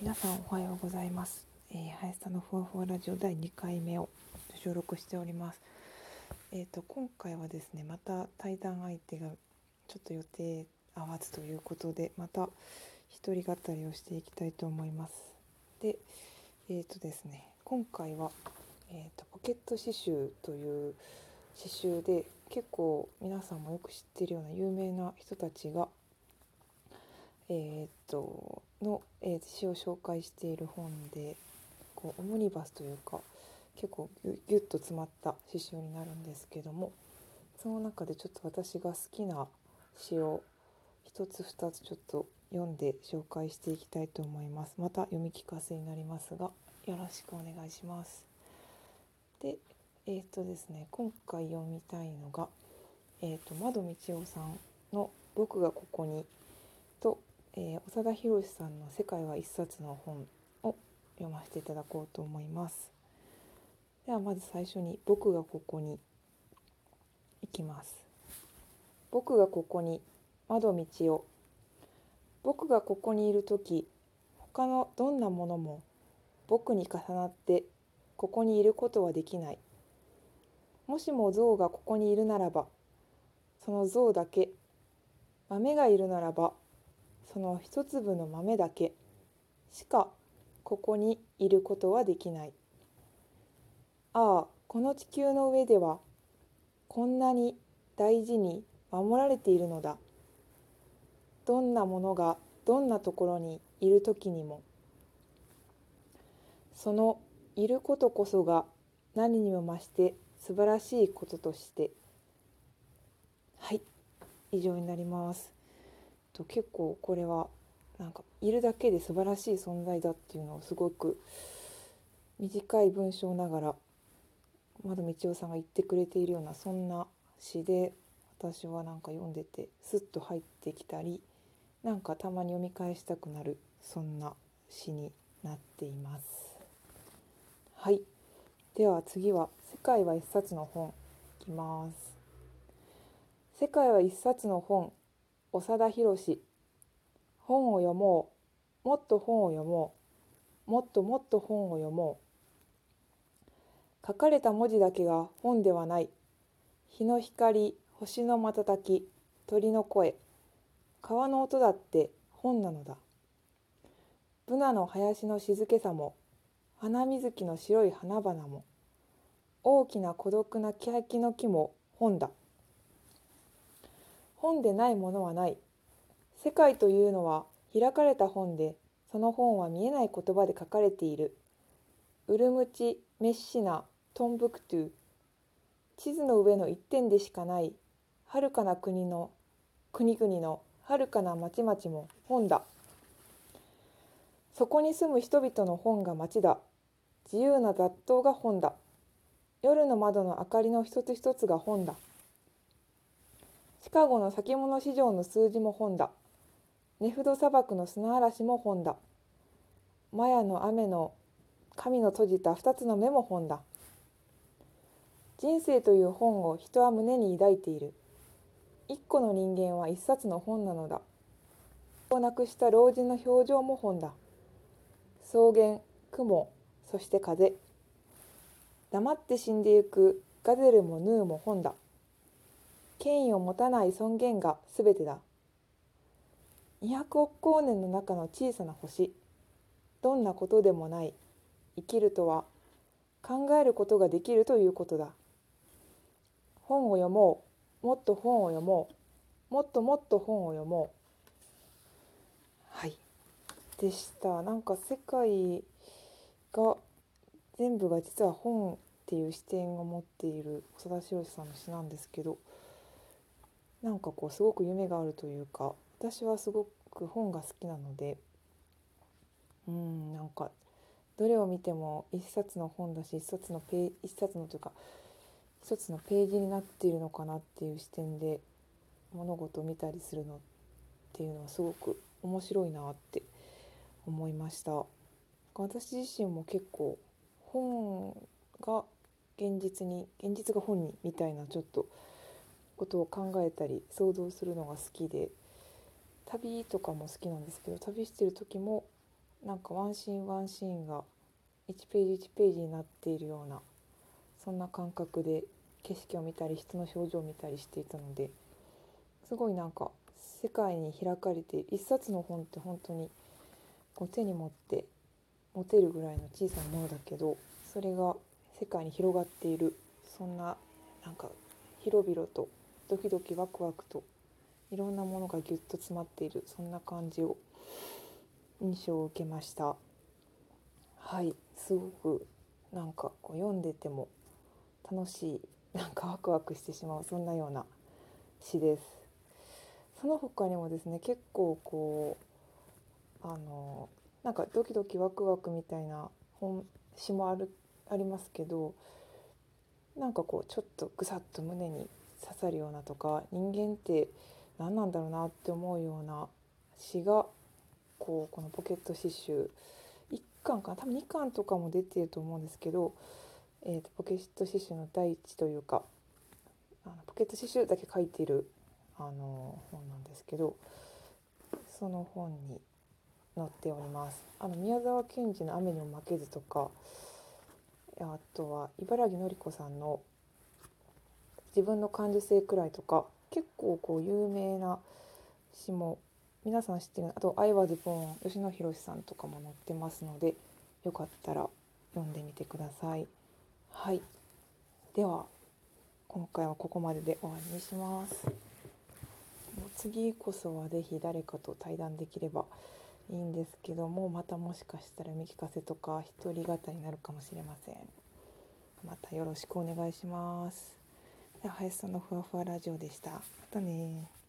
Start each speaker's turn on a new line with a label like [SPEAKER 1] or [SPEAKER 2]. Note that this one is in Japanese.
[SPEAKER 1] 皆さんおはようございます。えー、林さんのふわふわラジオ第2回目を収録しております。えっ、と今回はですね、また対談相手がちょっと予定合わずということで、また一人語りをしていきたいと思います。で、えっ、とですね、今回はえっ、とポケット刺繍という刺繍で結構皆さんもよく知っているような有名な人たちがえー、っとの、えー、詩を紹介している本でこうオムニバスというか結構ギュギュッと詰まった詩集になるんですけどもその中でちょっと私が好きな詩を一つ二つちょっと読んで紹介していきたいと思います。また読み聞かせになりますがよろしくお願いします。でえー、っとですね今回読みたいのが、えー、っと窓道夫さんの「僕がここに」えー、長田博さんの「世界は一冊の本」を読ませていただこうと思います。ではまず最初に「僕がここに」いきます。僕がここに窓道を。僕がここにいる時他のどんなものも僕に重なってここにいることはできない。もしも象がここにいるならばその象だけ豆がいるならばその一粒の豆だけしかここにいることはできない。ああ、この地球の上ではこんなに大事に守られているのだ。どんなものがどんなところにいる時にもそのいることこそが何にも増して素晴らしいこととしてはい以上になります。と結構これはなんかいるだけで素晴らしい存在だっていうのをすごく短い文章ながら窓道夫さんが言ってくれているようなそんな詩で私はなんか読んでてスッと入ってきたりなんかたまに読み返したくなるそんな詩になっています。はいでは次は「世界は一冊の本」いきます。世界は一冊の本長田博本を読もう。もっと本を読もう。もっともっと本を読もう。書かれた文字だけが本ではない。日の光星の瞬き鳥の声。川の音だって本なのだ。ブナの林の静けさも花水木の白い花々も。大きな孤独な欅の木も本だ。本でないものはない。世界というのは開かれた本で、その本は見えない言葉で書かれている。ウルムチ、メッシナ、トンブクトゥ。地図の上の一点でしかない、遥かな国の、国々の遥かな町々も本だ。そこに住む人々の本が町だ。自由な雑踏が本だ。夜の窓の明かりの一つ一つが本だ。シカゴの先物市場の数字も本だ。ネフド砂漠の砂嵐も本だ。マヤの雨の神の閉じた二つの目も本だ。人生という本を人は胸に抱いている。一個の人間は一冊の本なのだ。をなくした老人の表情も本だ。草原、雲、そして風。黙って死んでゆくガゼルもヌーも本だ。権威を持たない尊厳が全てだ。200億光年の中の小さな星。どんなことでもない。生きるとは考えることができるということだ。本を読もう。もっと本を読もう。もっともっと本を読もう。はい。でした。なんか世界が全部が実は本っていう視点を持っている長田博さんの詩なんですけどなんかこうすごく夢があるというか私はすごく本が好きなのでうんなんかどれを見ても一冊の本だし一冊のペ一冊のというか一つのページになっているのかなっていう視点で物事を見たりするのっていうのはすごく面白いなって思いました。私自身も結構本が現実に現実が本にみたいなちょっとことを考えたり想像するのが好きで旅とかも好きなんですけど旅してる時もなんかワンシーンワンシーンが1ページ1ページになっているようなそんな感覚で景色を見たり人の表情を見たりしていたのですごいなんか世界に開かれて一冊の本って本当にこう手に持って持てるぐらいの小さなものだけどそれが世界に広がっているそんななんか広々とドキドキワクワクといろんなものがぎゅっと詰まっているそんな感じを印象を受けました。はいすごくなんかこう読んでても楽しいなんかワクワクしてしまうそんなような詩です。その他にもですね結構こうあのなんかドキドキワクワクみたいな本詩もあるありますけどなんかこうちょっとぐさっと胸に刺さるようなとか人間って何なんだろうなって思うような詩がこうこのポケット詩集1巻かな多分2巻とかも出てると思うんですけど、えーと、ポケット詩集の第一というかあのポケット詩集だけ書いているあの本なんですけどその本に載っております。あの宮沢賢治の雨にも負けずとかあとは茨城のり子さんの自分の感受性くらいとか結構こう有名な詩も皆さん知ってるあと「I was born」吉野博さんとかも載ってますのでよかったら読んでみてください。はいでは今回はここまでで終わりにします。次こそは是非誰かと対談できればいいんですけどもまたもしかしたら読み聞かせとか一人語になるかもしれませんまたよろしくお願いします林さんのふわふわラジオでした。またね